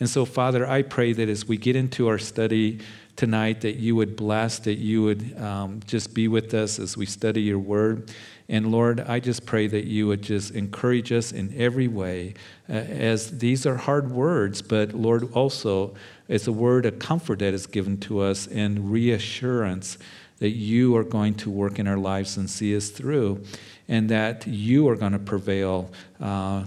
And so, Father, I pray that as we get into our study tonight, that you would bless, that you would um, just be with us as we study your word. And Lord, I just pray that you would just encourage us in every way, uh, as these are hard words, but Lord, also it's a word of comfort that is given to us and reassurance that you are going to work in our lives and see us through, and that you are going to prevail uh,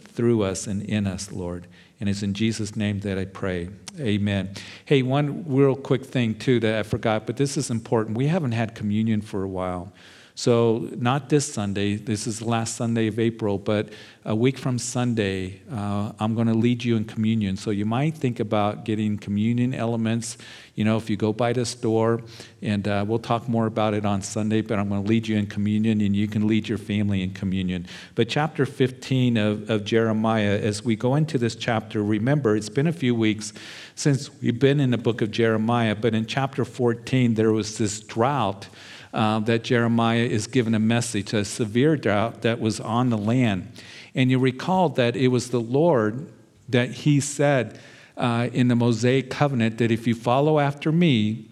through us and in us, Lord. And it's in Jesus' name that I pray. Amen. Hey, one real quick thing, too, that I forgot, but this is important. We haven't had communion for a while. So, not this Sunday, this is the last Sunday of April, but a week from Sunday, uh, I'm going to lead you in communion. So, you might think about getting communion elements. You know, if you go by the store, and uh, we'll talk more about it on Sunday, but I'm going to lead you in communion, and you can lead your family in communion. But chapter 15 of, of Jeremiah, as we go into this chapter, remember, it's been a few weeks since we've been in the book of Jeremiah, but in chapter 14, there was this drought uh, that Jeremiah is given a message, a severe drought that was on the land. And you recall that it was the Lord that he said uh, in the Mosaic covenant that if you follow after me,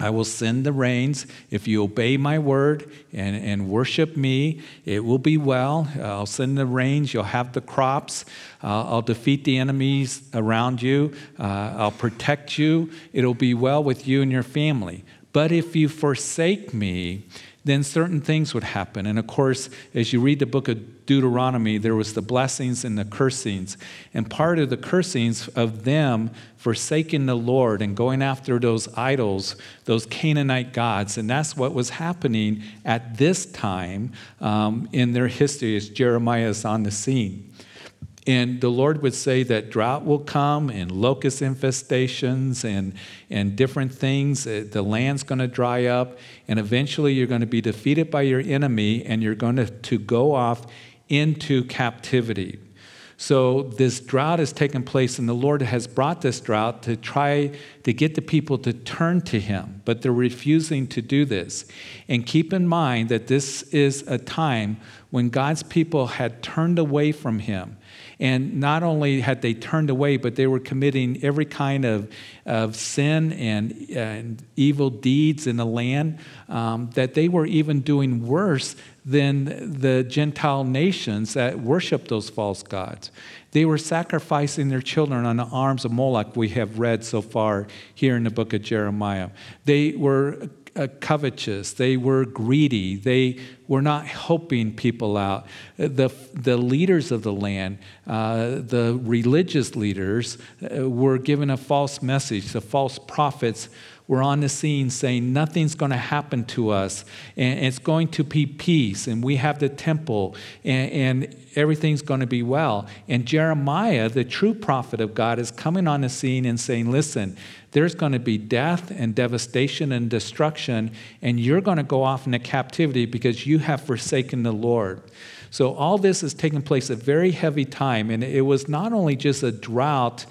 I will send the rains. If you obey my word and, and worship me, it will be well. I'll send the rains. You'll have the crops. Uh, I'll defeat the enemies around you. Uh, I'll protect you. It'll be well with you and your family. But if you forsake me, then certain things would happen. And of course, as you read the book of Deuteronomy, there was the blessings and the cursings. And part of the cursings of them forsaking the Lord and going after those idols, those Canaanite gods. And that's what was happening at this time um, in their history as Jeremiah is on the scene. And the Lord would say that drought will come and locust infestations and, and different things. Uh, the land's going to dry up, and eventually you're going to be defeated by your enemy and you're going to, to go off into captivity. So this drought has taken place, and the Lord has brought this drought to try to get the people to turn to Him, but they're refusing to do this. And keep in mind that this is a time when God's people had turned away from Him. And not only had they turned away, but they were committing every kind of, of sin and, and evil deeds in the land, um, that they were even doing worse than the Gentile nations that worship those false gods. They were sacrificing their children on the arms of Moloch, we have read so far here in the book of Jeremiah. They were uh, covetous, they were greedy, they were not helping people out. The, the leaders of the land, uh, the religious leaders, uh, were given a false message. The false prophets were on the scene saying nothing's going to happen to us and it's going to be peace and we have the temple and, and everything's going to be well. And Jeremiah, the true prophet of God, is coming on the scene and saying, listen, there's going to be death and devastation and destruction, and you're going to go off into captivity because you have forsaken the Lord. So, all this is taking place at very heavy time, and it was not only just a drought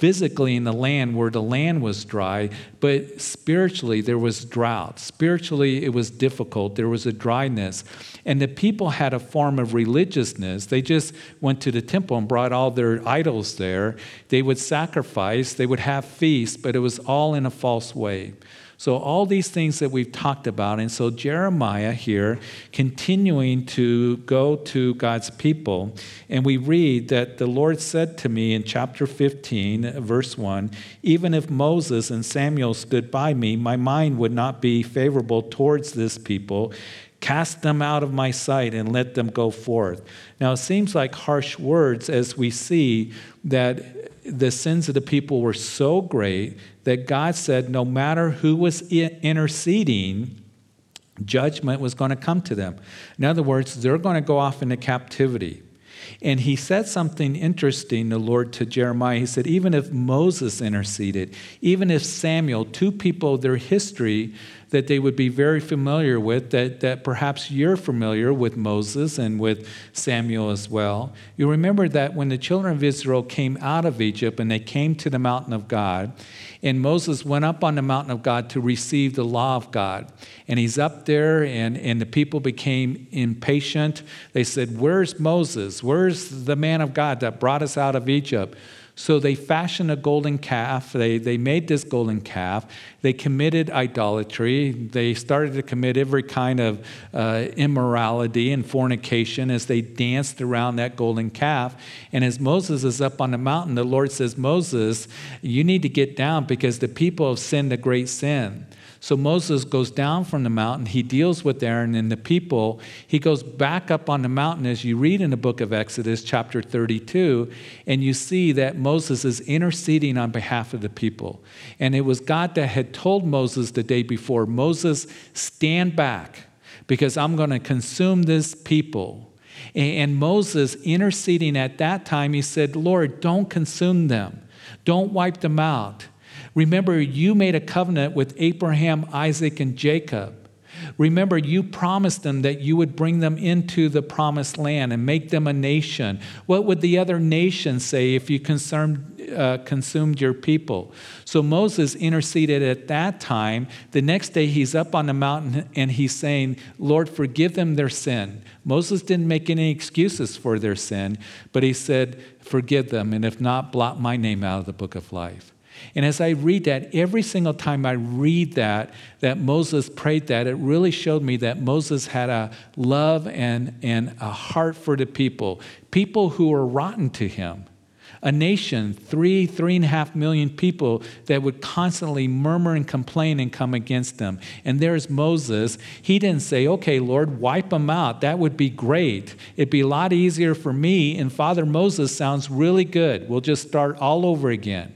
physically in the land where the land was dry, but spiritually there was drought. Spiritually it was difficult, there was a dryness. And the people had a form of religiousness. They just went to the temple and brought all their idols there. They would sacrifice, they would have feasts, but it was all in a false way. So, all these things that we've talked about. And so, Jeremiah here continuing to go to God's people. And we read that the Lord said to me in chapter 15, verse 1 Even if Moses and Samuel stood by me, my mind would not be favorable towards this people. Cast them out of my sight and let them go forth. Now, it seems like harsh words as we see that the sins of the people were so great that God said no matter who was interceding, judgment was going to come to them. In other words, they're going to go off into captivity. And he said something interesting, the Lord to Jeremiah. He said, even if Moses interceded, even if Samuel, two people, their history that they would be very familiar with, that, that perhaps you're familiar with Moses and with Samuel as well. You remember that when the children of Israel came out of Egypt and they came to the mountain of God, and Moses went up on the mountain of God to receive the law of God. And he's up there, and, and the people became impatient. They said, Where's Moses? Where's the man of God that brought us out of Egypt? So they fashioned a golden calf. They, they made this golden calf. They committed idolatry. They started to commit every kind of uh, immorality and fornication as they danced around that golden calf. And as Moses is up on the mountain, the Lord says, Moses, you need to get down because the people have sinned a great sin. So Moses goes down from the mountain. He deals with Aaron and the people. He goes back up on the mountain, as you read in the book of Exodus, chapter 32, and you see that Moses is interceding on behalf of the people. And it was God that had told Moses the day before Moses, stand back because I'm going to consume this people. And Moses interceding at that time, he said, Lord, don't consume them, don't wipe them out. Remember, you made a covenant with Abraham, Isaac, and Jacob. Remember, you promised them that you would bring them into the promised land and make them a nation. What would the other nations say if you consumed, uh, consumed your people? So Moses interceded at that time. The next day, he's up on the mountain and he's saying, Lord, forgive them their sin. Moses didn't make any excuses for their sin, but he said, Forgive them, and if not, blot my name out of the book of life. And as I read that, every single time I read that, that Moses prayed that, it really showed me that Moses had a love and, and a heart for the people, people who were rotten to him. A nation, three, three and a half million people that would constantly murmur and complain and come against them. And there's Moses. He didn't say, okay, Lord, wipe them out. That would be great. It'd be a lot easier for me. And Father Moses sounds really good. We'll just start all over again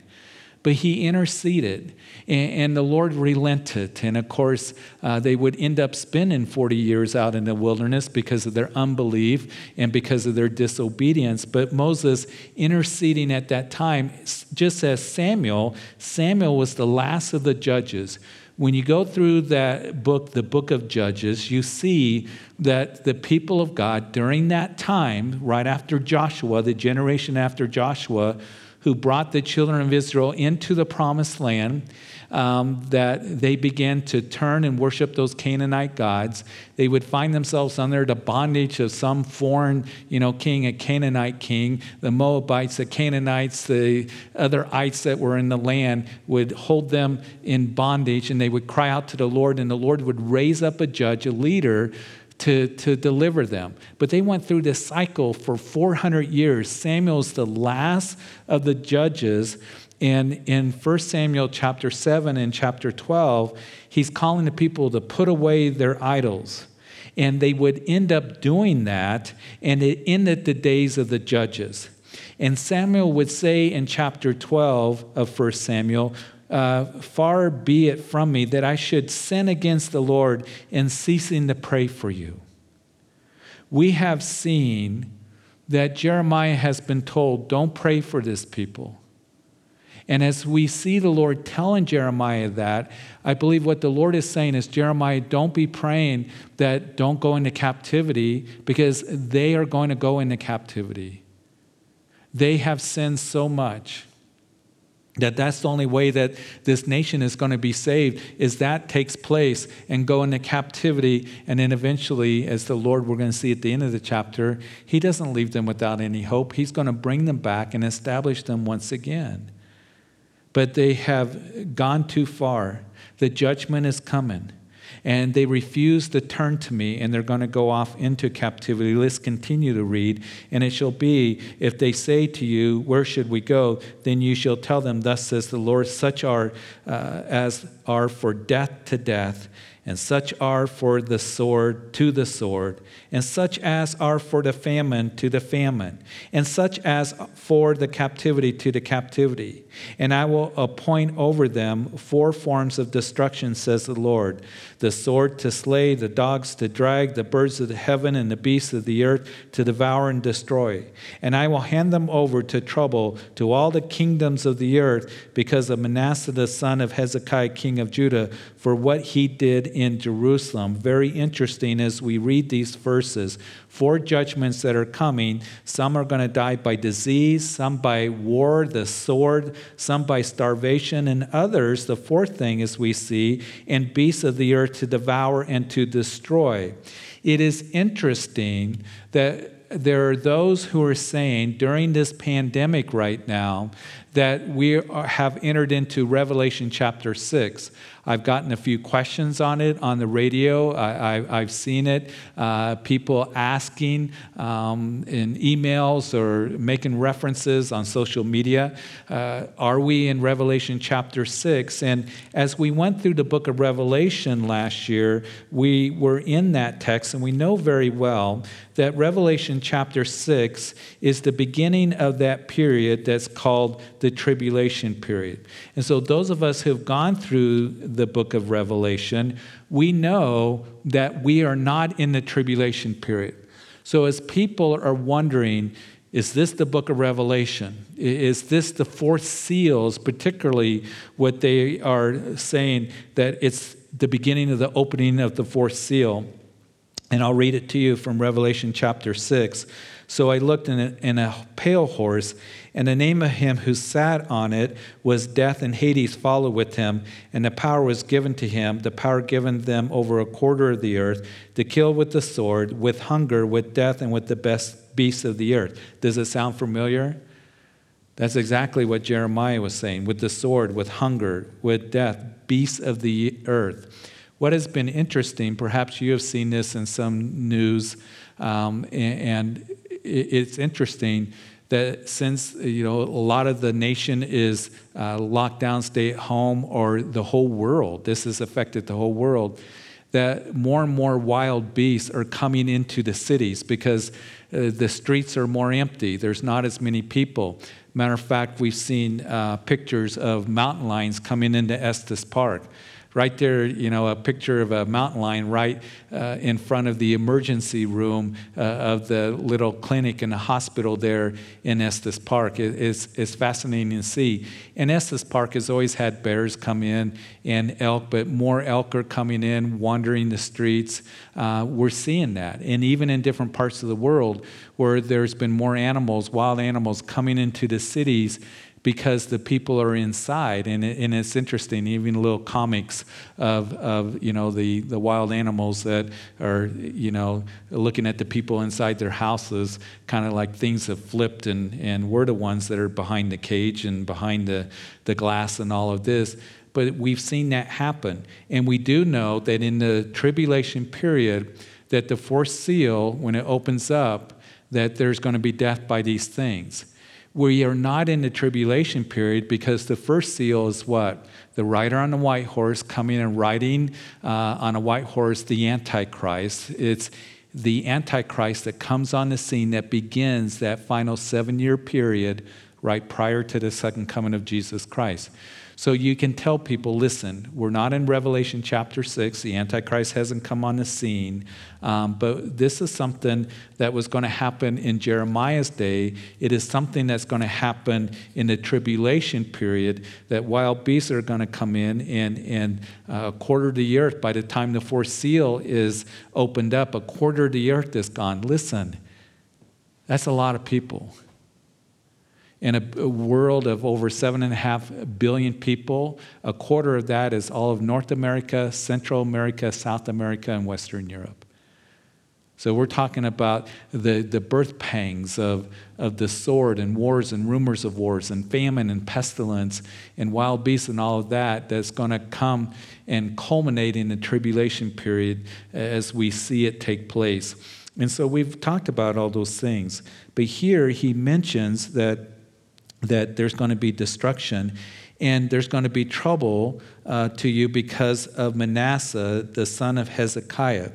but he interceded and, the Lord relented. And of course, uh, they would end up spending 40 years out in the wilderness because of their unbelief and because of their disobedience. But Moses interceding at that time, just as Samuel, Samuel was the last of the judges when you go through that book, the book of Judges, you see that the people of God during that time, right after Joshua, the generation after Joshua, who brought the children of Israel into the promised land, um, that they began to turn and worship those Canaanite gods. They would find themselves under the bondage of some foreign, you know, king, a Canaanite king. The Moabites, the Canaanites, the other ites that were in the land would hold them in bondage, and they would cry out to the Lord, and the Lord would raise up a judge, a leader to, to deliver them. But they went through this cycle for 400 years. Samuel's the last of the judges. And in 1 Samuel chapter 7 and chapter 12, he's calling the people to put away their idols. And they would end up doing that, and it ended the days of the judges. And Samuel would say in chapter 12 of 1 Samuel, uh, far be it from me that I should sin against the Lord in ceasing to pray for you. We have seen that Jeremiah has been told, don't pray for this people. And as we see the Lord telling Jeremiah that, I believe what the Lord is saying is, Jeremiah, don't be praying that don't go into captivity because they are going to go into captivity. They have sinned so much that that's the only way that this nation is going to be saved is that takes place and go into captivity and then eventually as the lord we're going to see at the end of the chapter he doesn't leave them without any hope. He's going to bring them back and establish them once again. But they have gone too far. The judgment is coming and they refuse to turn to me, and they're going to go off into captivity. Let's continue to read. And it shall be, if they say to you, Where should we go? Then you shall tell them, Thus says the Lord, such are uh, as are for death to death and such are for the sword to the sword, and such as are for the famine to the famine, and such as for the captivity to the captivity. And I will appoint over them four forms of destruction, says the Lord the sword to slay, the dogs to drag, the birds of the heaven, and the beasts of the earth to devour and destroy. And I will hand them over to trouble to all the kingdoms of the earth because of Manasseh the son of Hezekiah, king of Judah, for what he did in Jerusalem. Very interesting as we read these verses. Four judgments that are coming. Some are going to die by disease, some by war, the sword, some by starvation, and others, the fourth thing as we see, in beasts of the earth to devour and to destroy. It is interesting that there are those who are saying during this pandemic right now that we are, have entered into Revelation chapter 6. I've gotten a few questions on it on the radio. I, have seen it. Uh, people asking um, in emails or making references on social media. Uh, are we in Revelation chapter 6? And as we went through the book of Revelation last year, we were in that text, and we know very well that Revelation chapter 6 is the beginning of that period that's called the tribulation period. And so, those of us who have gone through the book of Revelation, we know that we are not in the tribulation period. So, as people are wondering, is this the book of Revelation? Is this the fourth seals, particularly what they are saying that it's the beginning of the opening of the fourth seal? And I'll read it to you from Revelation chapter 6. So I looked in a, in a, pale horse, and the name of him who sat on it was Death, and Hades followed with him. And the power was given to him, the power given them over a quarter of the earth, to kill with the sword, with hunger, with death, and with the best beasts of the earth. Does it sound familiar? That's exactly what Jeremiah was saying with the sword, with hunger, with death, beasts of the earth. What has been interesting, perhaps you have seen this in some news, um, and, it's interesting that since you know a lot of the nation is uh, locked down, stay at home, or the whole world, this has affected the whole world. That more and more wild beasts are coming into the cities because uh, the streets are more empty. There's not as many people. Matter of fact, we've seen uh, pictures of mountain lions coming into Estes Park right there, you know, a picture of a mountain lion right uh, in front of the emergency room uh, of the little clinic and the hospital there in Estes Park. It, it's, it's fascinating to see. And Estes Park has always had bears come in and elk, but more elk are coming in, wandering the streets. Uh, we're seeing that. And even in different parts of the world where there's been more animals, wild animals coming into the cities, because the people are inside. And, it, and it's interesting, even little comics of, of you know, the, the wild animals that are, you know, looking at the people inside their houses, kind of like things have flipped, and, and we're the ones that are behind the cage and behind the, the glass and all of this. But we've seen that happen. And we do know that in the tribulation period, that the fourth seal, when it opens up, that there's going to be death by these things. We are not in the tribulation period because the first seal is what? The rider on the white horse coming and riding uh, on a white horse, the Antichrist. It's the Antichrist that comes on the scene that begins that final seven year period right prior to the second coming of Jesus Christ. So you can tell people listen, we're not in Revelation chapter 6. The Antichrist hasn't come on the scene. Um, but this is something that was going to happen in Jeremiah's day. It is something that's going to happen in the tribulation period that wild beasts are going to come in and, and uh, a quarter of the earth, by the time the fourth seal is opened up, a quarter of the earth is gone. Listen, that's a lot of people in a, world of over seven and a half billion people, a quarter of that is all of North America, Central America, South America, and Western Europe. So we're talking about the, the birth pangs of, of the sword and wars and rumors of wars and famine and pestilence and wild beasts and all of that that's going to come and culminate in the tribulation period as we see it take place. And so we've talked about all those things. But here he mentions that that there's going to be destruction and there's going to be trouble uh, to you because of Manasseh, the son of Hezekiah.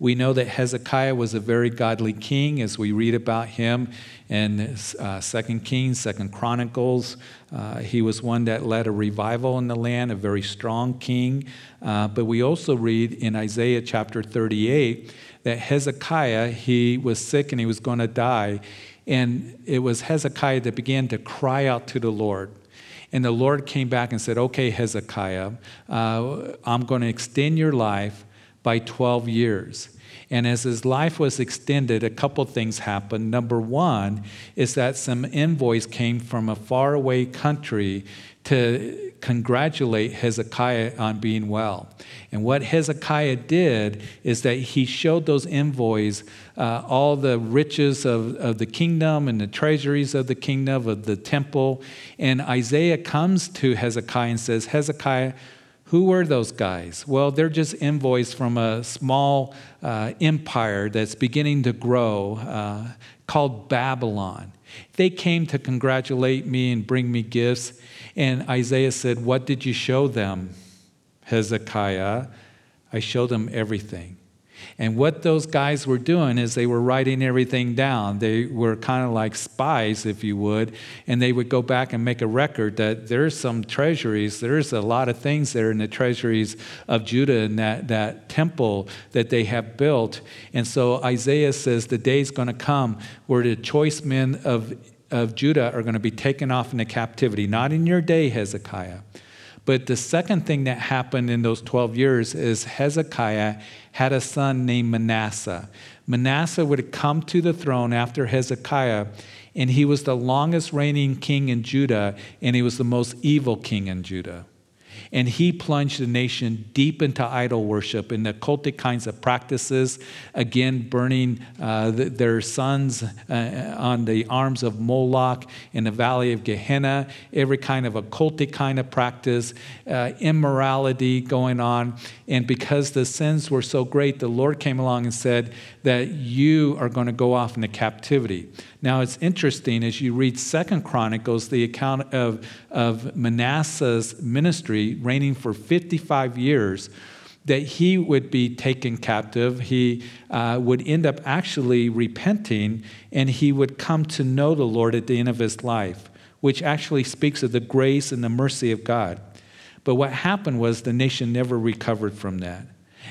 We know that Hezekiah was a very godly king, as we read about him in uh, Kings, Second Chronicles. Uh, he was one that led a revival in the land, a very strong king. Uh, but we also read in Isaiah chapter 38 that Hezekiah, he was sick and he was going to die. And it was Hezekiah that began to cry out to the Lord. And the Lord came back and said, Okay, Hezekiah, uh, I'm going to extend your life by 12 years. And as his life was extended, a couple things happened. Number one is that some envoys came from a faraway country to congratulate Hezekiah on being well. And what Hezekiah did is that he showed those envoys uh, all the riches of, of the kingdom and the treasuries of the kingdom, of the temple. And Isaiah comes to Hezekiah and says, Hezekiah, who were those guys? Well, they're just envoys from a small uh, empire that's beginning to grow uh, called Babylon. They came to congratulate me and bring me gifts. And Isaiah said, What did you show them, Hezekiah? I showed them everything. And what those guys were doing is they were writing everything down. They were kind of like spies, if you would, and they would go back and make a record that there's some treasuries, there's a lot of things there in the treasuries of Judah and that, that temple that they have built. And so Isaiah says the day's going to come where the choice men of, of Judah are going to be taken off into captivity. Not in your day, Hezekiah. But the second thing that happened in those 12 years is Hezekiah had a son named Manasseh. Manasseh would come to the throne after Hezekiah, and he was the longest reigning king in Judah, and he was the most evil king in Judah. And he plunged the nation deep into idol worship and the occultic kinds of practices, again, burning uh, the, their sons uh, on the arms of Moloch in the valley of Gehenna, every kind of occultic kind of practice, uh, immorality going on. And because the sins were so great, the Lord came along and said that you are going to go off into captivity. Now it's interesting as you read Second Chronicles, the account of, of Manasseh's ministry reigning for 55 years, that he would be taken captive. He uh, would end up actually repenting, and he would come to know the Lord at the end of his life, which actually speaks of the grace and the mercy of God. But what happened was the nation never recovered from that.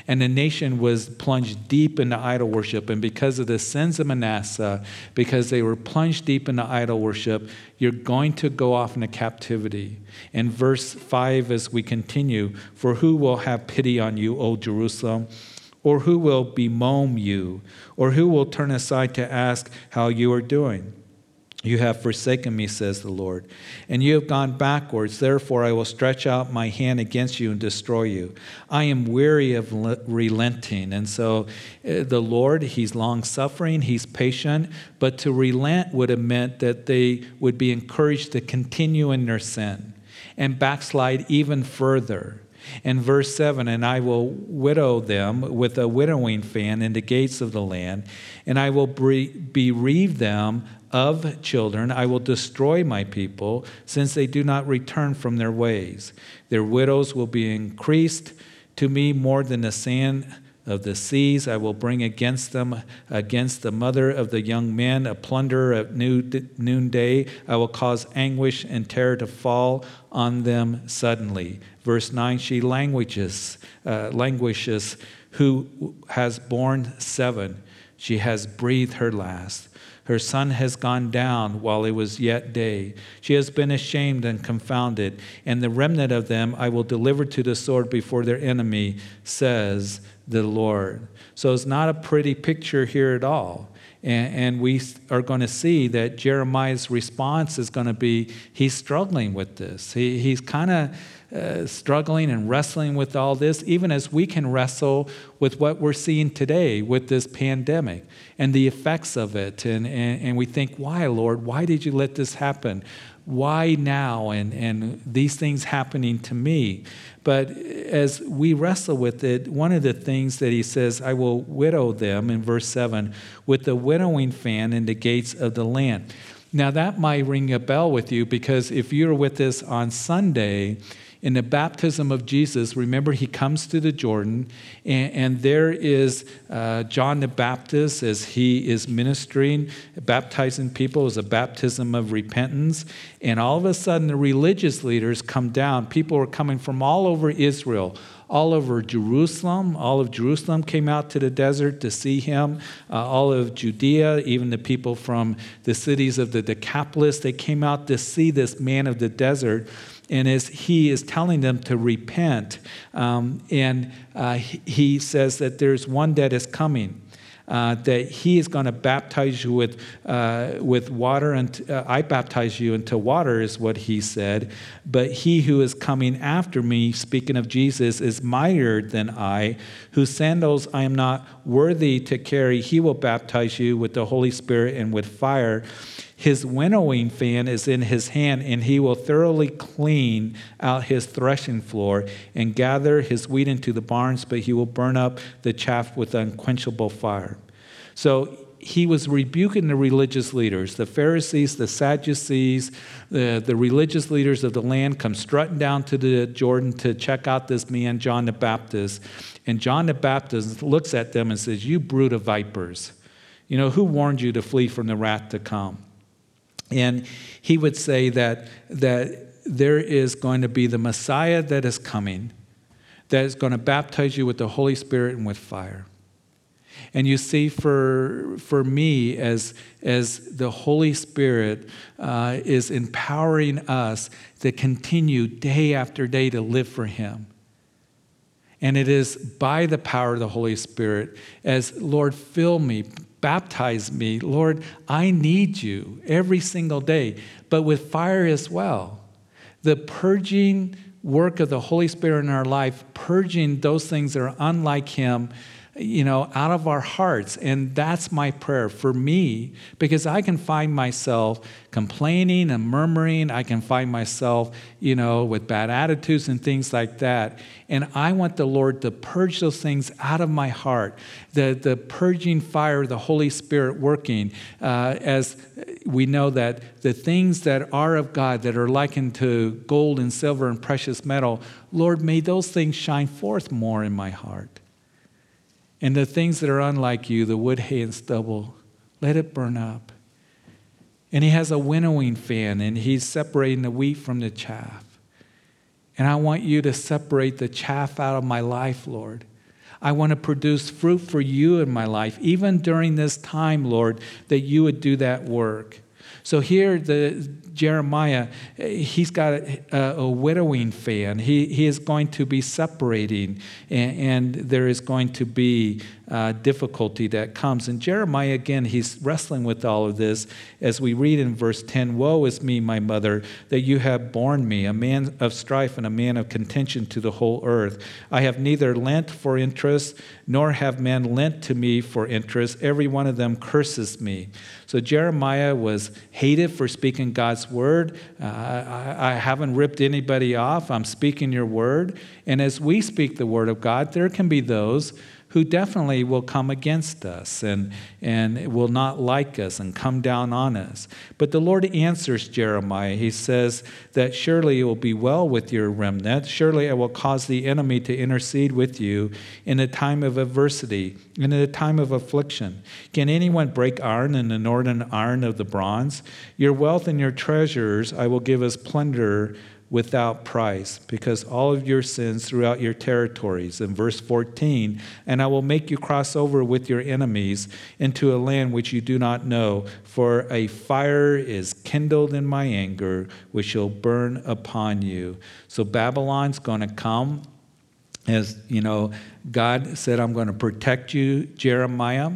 And the nation was plunged deep into idol worship. And because of the sins of Manasseh, because they were plunged deep into idol worship, you're going to go off into captivity. In verse 5, as we continue, for who will have pity on you, O Jerusalem? Or who will bemoan you? Or who will turn aside to ask how you are doing? You have forsaken me, says the Lord, and you have gone backwards. Therefore, I will stretch out my hand against you and destroy you. I am weary of relenting. And so, uh, the Lord, He's long suffering, He's patient, but to relent would have meant that they would be encouraged to continue in their sin and backslide even further. In verse 7, and I will winnow them with a winnowing fan in the gates of the land, and I will bereave them of children. I will destroy my people, since they do not return from their ways. Their widows will be increased to me more than the sand of the seas. I will bring against them, against the mother of the young men, a plunder at noonday. I will cause anguish and terror to fall on them suddenly. Verse 9 She languishes, uh, languishes who has borne seven. She has breathed her last. Her sun has gone down while it was yet day. She has been ashamed and confounded, and the remnant of them I will deliver to the sword before their enemy, says the Lord. So it's not a pretty picture here at all. And, and we are going to see that Jeremiah's response is going to be he's struggling with this. He, he's kind of uh, struggling and wrestling with all this, even as we can wrestle with what we're seeing today with this pandemic and the effects of it. And, and, and we think, why, Lord? Why did you let this happen? Why now? And, and these things happening to me. But as we wrestle with it, one of the things that he says, I will winnow them in verse 7 with the winnowing fan in the gates of the land. Now, that might ring a bell with you because if you're with us on Sunday, in the baptism of Jesus, remember he comes to the Jordan, and, and there is uh, John the Baptist as he is ministering, baptizing people as a baptism of repentance. And all of a sudden, the religious leaders come down. People are coming from all over Israel, all over Jerusalem. All of Jerusalem came out to the desert to see him. Uh, all of Judea, even the people from the cities of the Decapolis, they came out to see this man of the desert. And as he is telling them to repent, um, and uh, he says that there's one that is coming uh, that he is going to baptize you with, uh, with water, and uh, I baptize you into water, is what he said. But he who is coming after me, speaking of Jesus, is mightier than I, whose sandals I am not worthy to carry. He will baptize you with the Holy Spirit and with fire. His winnowing fan is in his hand, and he will thoroughly clean out his threshing floor and gather his wheat into the barns, but he will burn up the chaff with unquenchable fire. So he was rebuking the religious leaders. The Pharisees, the Sadducees, the, the religious leaders of the land come strutting down to the Jordan to check out this man, John the Baptist. And John the Baptist looks at them and says, You brood of vipers. You know, who warned you to flee from the wrath to come? And he would say that, that there is going to be the Messiah that is coming, that is going to baptize you with the Holy Spirit and with fire. And you see, for, for me, as, as the Holy Spirit uh, is empowering us to continue day after day to live for Him. And it is by the power of the Holy Spirit, as Lord, fill me, baptize me. Lord, I need you every single day, but with fire as well. The purging work of the Holy Spirit in our life, purging those things that are unlike Him you know, out of our hearts. And that's my prayer for me because I can find myself complaining and murmuring. I can find myself, you know, with bad attitudes and things like that. And I want the Lord to purge those things out of my heart. The, the purging fire the Holy Spirit working uh, as we know that the things that are of God, that are likened to gold and silver and precious metal, Lord, may those things shine forth more in my heart. And the things that are unlike you, the wood, hay, and stubble, let it burn up. And he has a winnowing fan and he's separating the wheat from the chaff. And I want you to separate the chaff out of my life, Lord. I want to produce fruit for you in my life, even during this time, Lord, that you would do that work. So here, the Jeremiah, he's got a, a winnowing fan. He, he is going to be separating, and, and there is going to be uh, difficulty that comes. And Jeremiah, again, he's wrestling with all of this as we read in verse 10 Woe is me, my mother, that you have borne me, a man of strife and a man of contention to the whole earth. I have neither lent for interest, nor have men lent to me for interest. Every one of them curses me. So Jeremiah was hated for speaking God's word. Uh, I, I haven't ripped anybody off. I'm speaking your word. And as we speak the word of God, there can be those who definitely will come against us and, and will not like us and come down on us. But the Lord answers Jeremiah. He says that surely it will be well with your remnant. Surely I will cause the enemy to intercede with you in a time of adversity, and in a time of affliction. Can anyone break iron in the northern iron of the bronze? Your wealth and your treasures I will give as plunder without price because all of your sins throughout your territories. In verse 14, and I will make you cross over with your enemies into a land which you do not know, for a fire is kindled in my anger, which shall burn upon you. So Babylon's going to come. As you know, God said, I'm going to protect you, Jeremiah.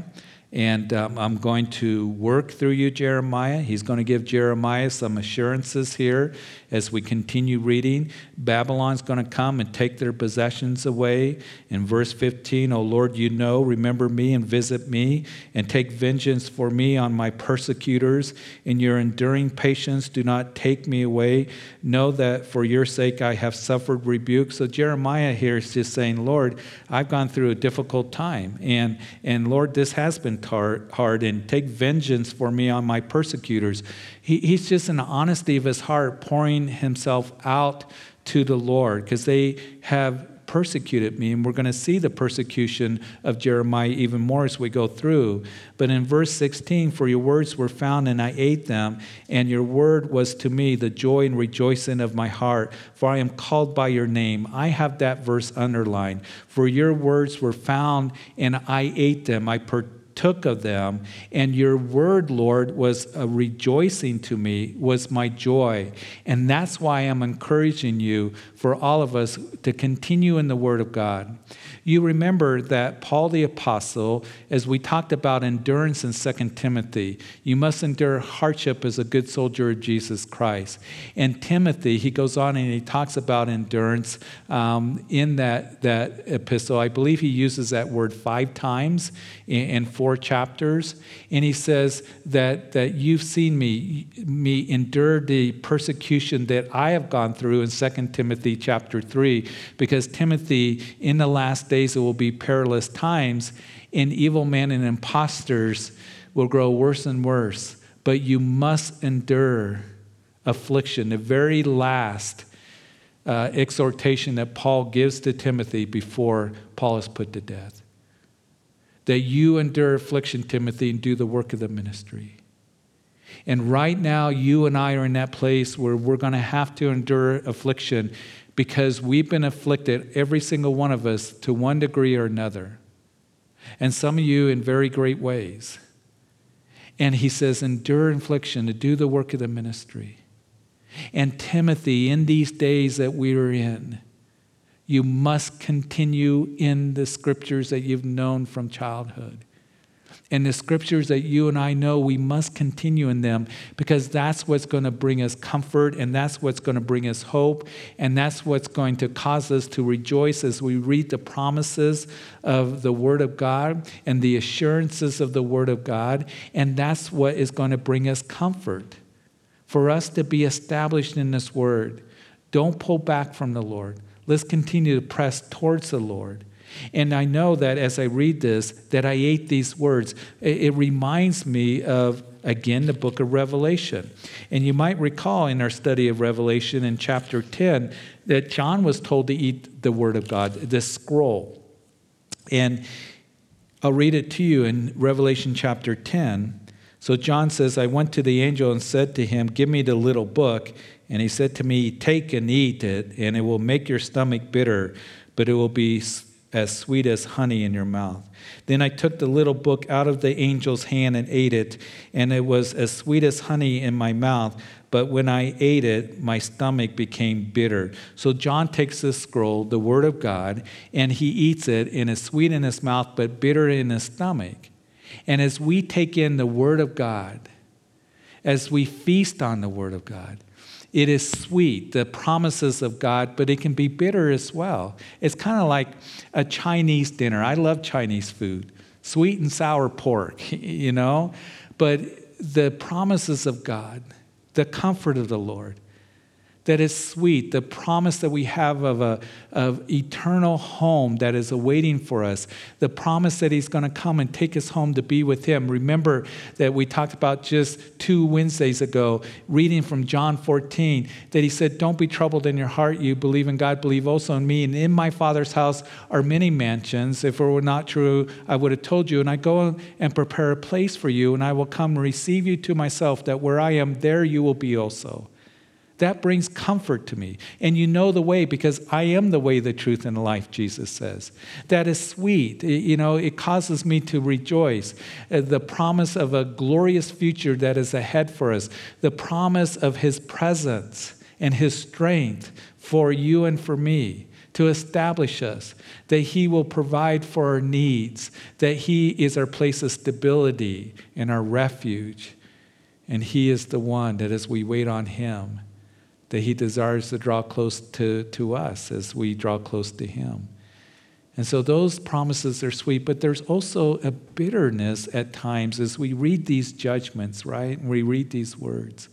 And um, I'm going to work through you, Jeremiah. He's going to give Jeremiah some assurances here as we continue reading. Babylon's going to come and take their possessions away. In verse 15, O Lord, you know, remember me and visit me, and take vengeance for me on my persecutors. In your enduring patience, do not take me away. Know that for your sake I have suffered rebuke. So Jeremiah here is just saying, Lord, I've gone through a difficult time. And, and Lord, this has been hard and take vengeance for me on my persecutors. He, he's just in the honesty of his heart pouring himself out to the Lord because they have persecuted me. And we're going to see the persecution of Jeremiah even more as we go through. But in verse 16, for your words were found and I ate them, and your word was to me the joy and rejoicing of my heart, for I am called by your name. I have that verse underlined. For your words were found and I ate them. I per- took of them. And your word, Lord, was a rejoicing to me, was my joy. And that's why I'm encouraging you for all of us to continue in the word of God. You remember that Paul the Apostle, as we talked about endurance in 2 Timothy, you must endure hardship as a good soldier of Jesus Christ. And Timothy, he goes on and he talks about endurance um, in that, that epistle. I believe he uses that word five times in, in four chapters. And he says that, that you've seen me, me endure the persecution that I have gone through in 2 Timothy chapter 3, because Timothy, in the last days it will be perilous times, and evil men and impostors will grow worse and worse. But you must endure affliction. The very last uh, exhortation that Paul gives to Timothy before Paul is put to death. That you endure affliction, Timothy, and do the work of the ministry. And right now, you and I are in that place where we're going to have to endure affliction because we've been afflicted, every single one of us, to one degree or another. And some of you in very great ways. And he says, endure affliction to do the work of the ministry. And Timothy, in these days that we are in, you must continue in the scriptures that you've known from childhood and the scriptures that you and I know, we must continue in them because that's what's going to bring us comfort and that's what's going to bring us hope and that's what's going to cause us to rejoice as we read the promises of the Word of God and the assurances of the Word of God. And that's what is going to bring us comfort for us to be established in this Word. Don't pull back from the Lord. Let's continue to press towards the Lord. And I know that as I read this, that I ate these words. It, reminds me of, again, the book of Revelation. And you might recall in our study of Revelation in chapter 10 that John was told to eat the word of God, the scroll. And I'll read it to you in Revelation chapter 10. So John says, I went to the angel and said to him, Give me the little book. And he said to me, Take and eat it, and it will make your stomach bitter, but it will be as sweet as honey in your mouth. Then I took the little book out of the angel's hand and ate it, and it was as sweet as honey in my mouth. But when I ate it, my stomach became bitter. So John takes this scroll, the Word of God, and he eats it, and it's sweet in his mouth, but bitter in his stomach. And as we take in the Word of God, as we feast on the Word of God, it is sweet, the promises of God, but it can be bitter as well. It's kind of like a Chinese dinner. I love Chinese food, sweet and sour pork, you know? But the promises of God, the comfort of the Lord, that is sweet, the promise that we have of a of eternal home that is awaiting for us, the promise that He's going to come and take us home to be with Him. Remember that we talked about just two Wednesdays ago, reading from John 14, that He said, Don't be troubled in your heart. You believe in God, believe also in me. And in my Father's house are many mansions. If it were not true, I would have told you. And I go and prepare a place for you, and I will come and receive you to myself, that where I am, there you will be also. That brings comfort to me. And you know the way because I am the way, the truth, and the life, Jesus says. That is sweet. You know, it causes me to rejoice. Uh, the promise of a glorious future that is ahead for us, the promise of His presence and His strength for you and for me to establish us, that He will provide for our needs, that He is our place of stability and our refuge. And He is the one that as we wait on Him, that He desires to draw close to, to us as we draw close to Him. And so those promises are sweet, but there's also a bitterness at times as we read these judgments, right? And we read these words.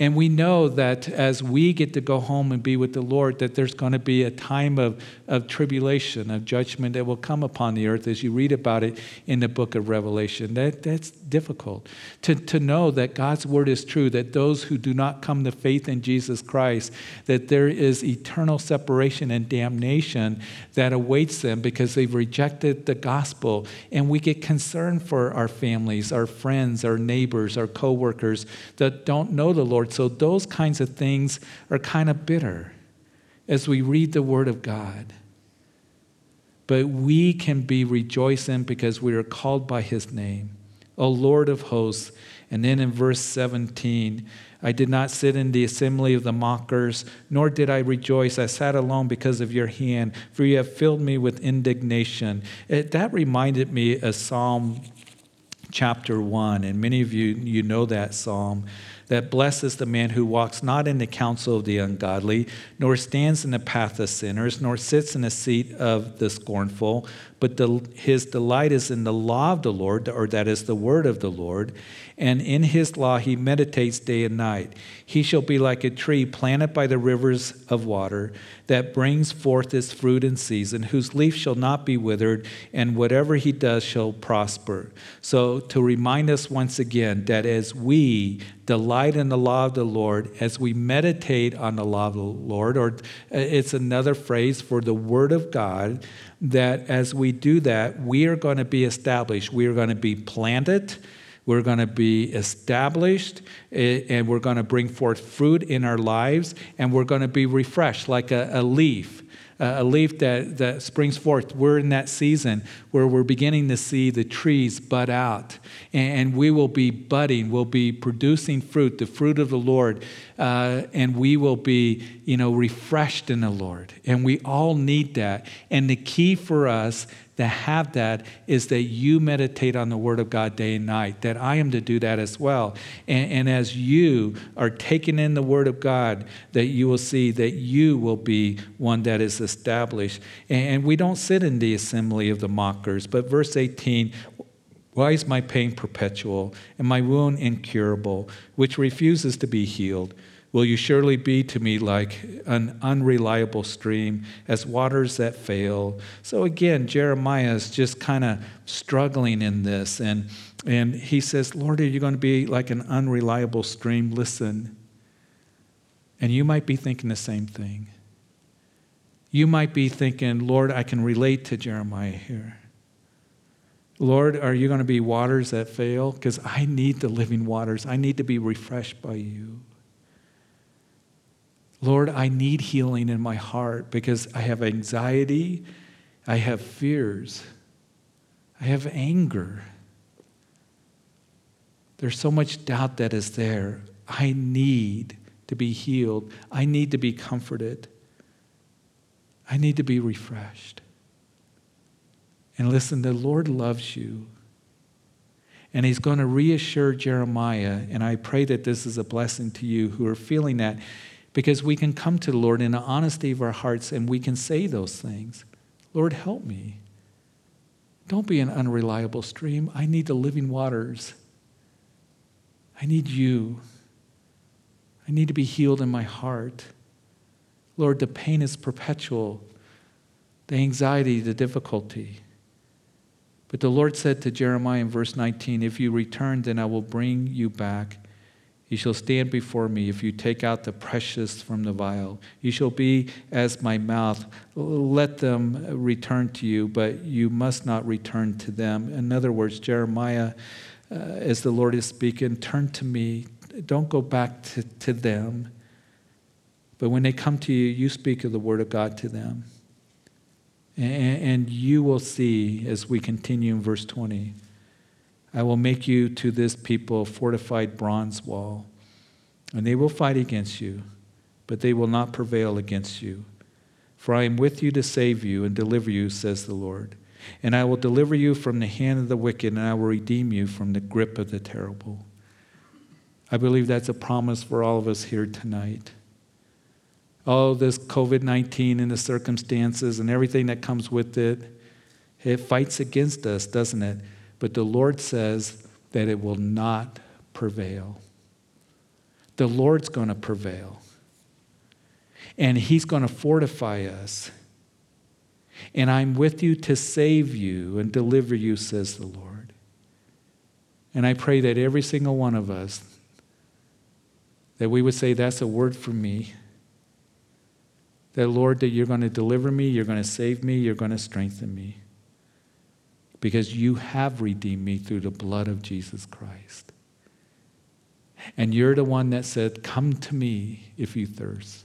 And we know that as we get to go home and be with the Lord, that there's going to be a time of, of tribulation, of judgment that will come upon the earth as you read about it in the book of Revelation. That, that's difficult. To, to know that God's word is true, that those who do not come to faith in Jesus Christ, that there is eternal separation and damnation that awaits them because they've rejected the gospel. And we get concerned for our families, our friends, our neighbors, our coworkers that don't know the Lord Lord. So those kinds of things are kind of bitter as we read the Word of God. but we can be rejoicing because we are called by his name. O Lord of hosts. And then in verse 17, I did not sit in the assembly of the mockers, nor did I rejoice. I sat alone because of your hand, for you have filled me with indignation. It, that reminded me of Psalm chapter 1, and many of you, you know that psalm that blesses the man who walks not in the counsel of the ungodly, nor stands in the path of sinners, nor sits in the seat of the scornful, but the, his delight is in the law of the Lord, or that is the word of the Lord, and in his law he meditates day and night. He shall be like a tree planted by the rivers of water that brings forth its fruit in season, whose leaf shall not be withered, and whatever he does shall prosper. So, to remind us once again that as we delight in the law of the Lord, as we meditate on the law of the Lord, or uh, it's another phrase for the word of God, that as we do that, we are going to be established, we are going to be planted we're going to be established eh, and we're going to bring forth fruit in our lives and we're going to be refreshed like a, a leaf a leaf that, that springs forth. We're in that season where we're beginning to see the trees bud out, and we will be budding, we'll be producing fruit, the fruit of the Lord, uh, and we will be, you know, refreshed in the Lord. And we all need that. And the key for us to have that is that you meditate on the Word of God day and night, that I am to do that as well. And, and, as you are taking in the Word of God, that you will see that you will be one that is established. And, and we don't sit in the assembly of the mockers, but verse 18 why is my pain perpetual and my wound incurable, which refuses to be healed? Will you surely be to me like an unreliable stream, as waters that fail. So again, Jeremiah is just kind of struggling in this. And, and he says, Lord, are you going to be like an unreliable stream? Listen. And you might be thinking the same thing. You might be thinking, Lord, I can relate to Jeremiah here. Lord, are you going to be waters that fail? Because I need the living waters. I need to be refreshed by you. Lord, I need healing in my heart because I have anxiety, I have fears, I have anger. There's so much doubt that is there. I need to be healed, I need to be comforted, I need to be refreshed. And listen, the Lord loves you. And he's going to reassure Jeremiah, and I pray that this is a blessing to you who are feeling that because we can come to the Lord in the honesty of our hearts and we can say those things Lord, help me. Don't be an unreliable stream. I need the living waters. I need you. I need to be healed in my heart. Lord, the pain is perpetual, the anxiety, the difficulty. But the Lord said to Jeremiah in verse 19, If you return, then I will bring you back you shall stand before me if you take out the precious from the vile. You shall be as my mouth. Let them return to you, but you must not return to them. In other words, Jeremiah, uh, as the Lord is speaking, turn to me. Don't go back to, to them. But when they come to you, you speak of the word of God to them. And, and you will see as we continue in verse 20 I will make you to this people a fortified bronze wall, and they will fight against you, but they will not prevail against you. For I am with you to save you and deliver you, says the Lord. And I will deliver you from the hand of the wicked, and I will redeem you from the grip of the terrible. I believe that's a promise for all of us here tonight. All this COVID 19 and the circumstances and everything that comes with it, it fights against us, doesn't it? But the Lord says that it will not prevail. The Lord's going to prevail. And He's going to fortify us. And I'm with you to save you and deliver you, says the Lord. And I pray that every single one of us, that we would say, That's a word for me. That, Lord, that you're going to deliver me, you're going to save me, you're going to strengthen me because you have redeemed me through the blood of Jesus Christ. And you're the one that said, Come to me if you thirst.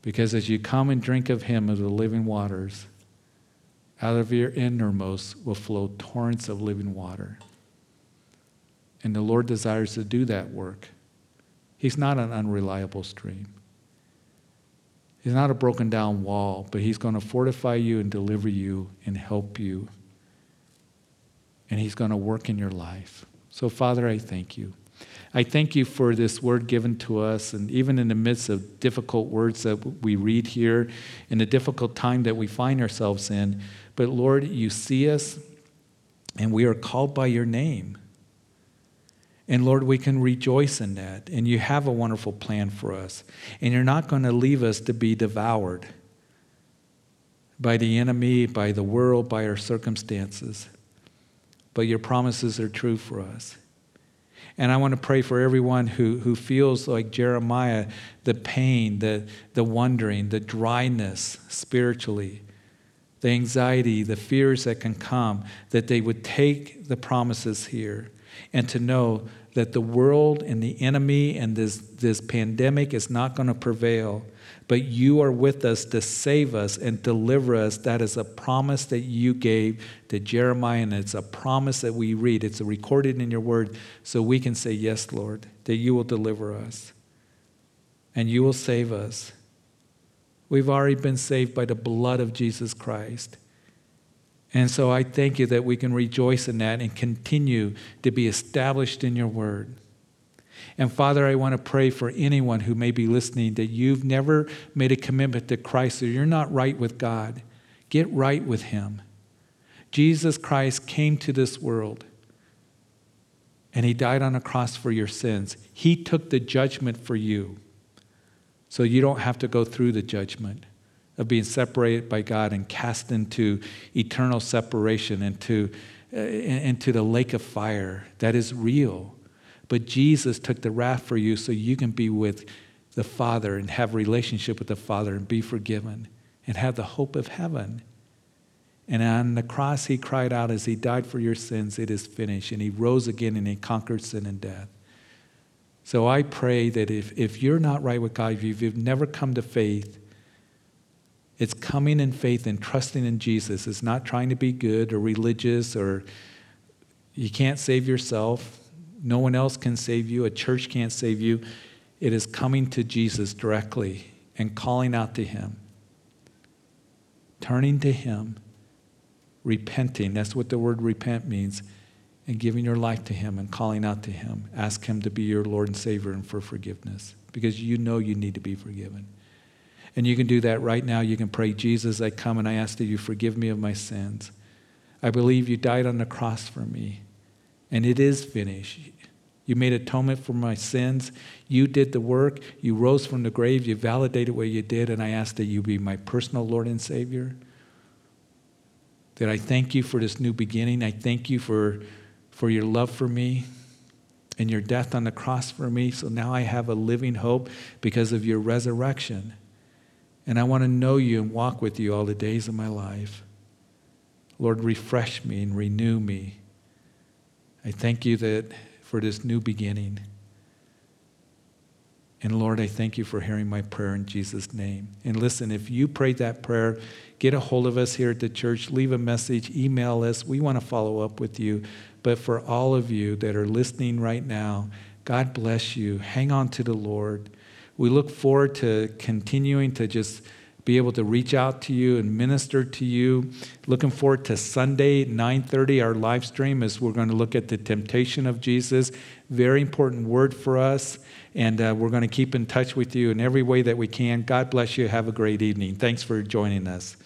Because as you come and drink of him of the living waters, out of your innermost will flow torrents of living water. And the Lord desires to do that work. He's not an unreliable stream. He's not a broken down wall, but He's going to fortify you and deliver you and help you. And He's going to work in your life. So, Father, I thank you. I thank you for this word given to us, and even in the midst of difficult words that we read here, in the difficult time that we find ourselves in. But Lord, you see us, and we are called by your name. And Lord, we can rejoice in that. And you have a wonderful plan for us. And you're not going to leave us to be devoured by the enemy, by the world, by our circumstances. But your promises are true for us. And I want to pray for everyone who, who feels like Jeremiah the pain, the, the wondering, the dryness spiritually, the anxiety, the fears that can come, that they would take the promises here and to know that the world and the enemy and this, this pandemic is not going to prevail, but you are with us to save us and deliver us. That is a promise that you gave to Jeremiah, and it's a promise that we read. It's recorded in your word, so we can say, Yes, Lord, that you will deliver us and you will save us. We've already been saved by the blood of Jesus Christ. And so I thank you that we can rejoice in that and continue to be established in your word. And Father, I want to pray for anyone who may be listening that you've never made a commitment to Christ or you're not right with God. Get right with Him. Jesus Christ came to this world and He died on a cross for your sins. He took the judgment for you so you don't have to go through the judgment of being separated by God and cast into eternal separation, into, uh, into the lake of fire that is real. But Jesus took the wrath for you so you can be with the Father and have relationship with the Father and be forgiven and have the hope of heaven. And on the cross, he cried out as he died for your sins, It is finished. And he rose again and he conquered sin and death. So I pray that if, if you're not right with God, if you've never come to faith, it's coming in faith and trusting in Jesus. It's not trying to be good or religious or you can't save yourself. No one else can save you. A church can't save you. It is coming to Jesus directly and calling out to Him, turning to Him, repenting. That's what the word repent means. And giving your life to Him and calling out to Him. Ask Him to be your Lord and Savior and for forgiveness because you know you need to be forgiven. And you can do that right now. You can pray, Jesus, I come and I ask that you forgive me of my sins. I believe you died on the cross for me, and it is finished. You made atonement for my sins. You did the work. You rose from the grave. You validated what you did, and I ask that you be my personal Lord and Savior. That I thank you for this new beginning. I thank you for, for your love for me and your death on the cross for me. So now I have a living hope because of your resurrection. And I want to know you and walk with you all the days of my life. Lord, refresh me and renew me. I thank you that for this new beginning. And Lord, I thank you for hearing my prayer in Jesus' name. And listen, if you prayed that prayer, get a hold of us here at the church, leave a message, email us. We want to follow up with you. But for all of you that are listening right now, God bless you. Hang on to the Lord we look forward to continuing to just be able to reach out to you and minister to you. Looking forward to Sunday, 9:30, our live stream as we're going to look at the temptation of Jesus. Very important word for us, and uh, we're going to keep in touch with you in every way that we can. God bless you. Have a great evening. Thanks for joining us.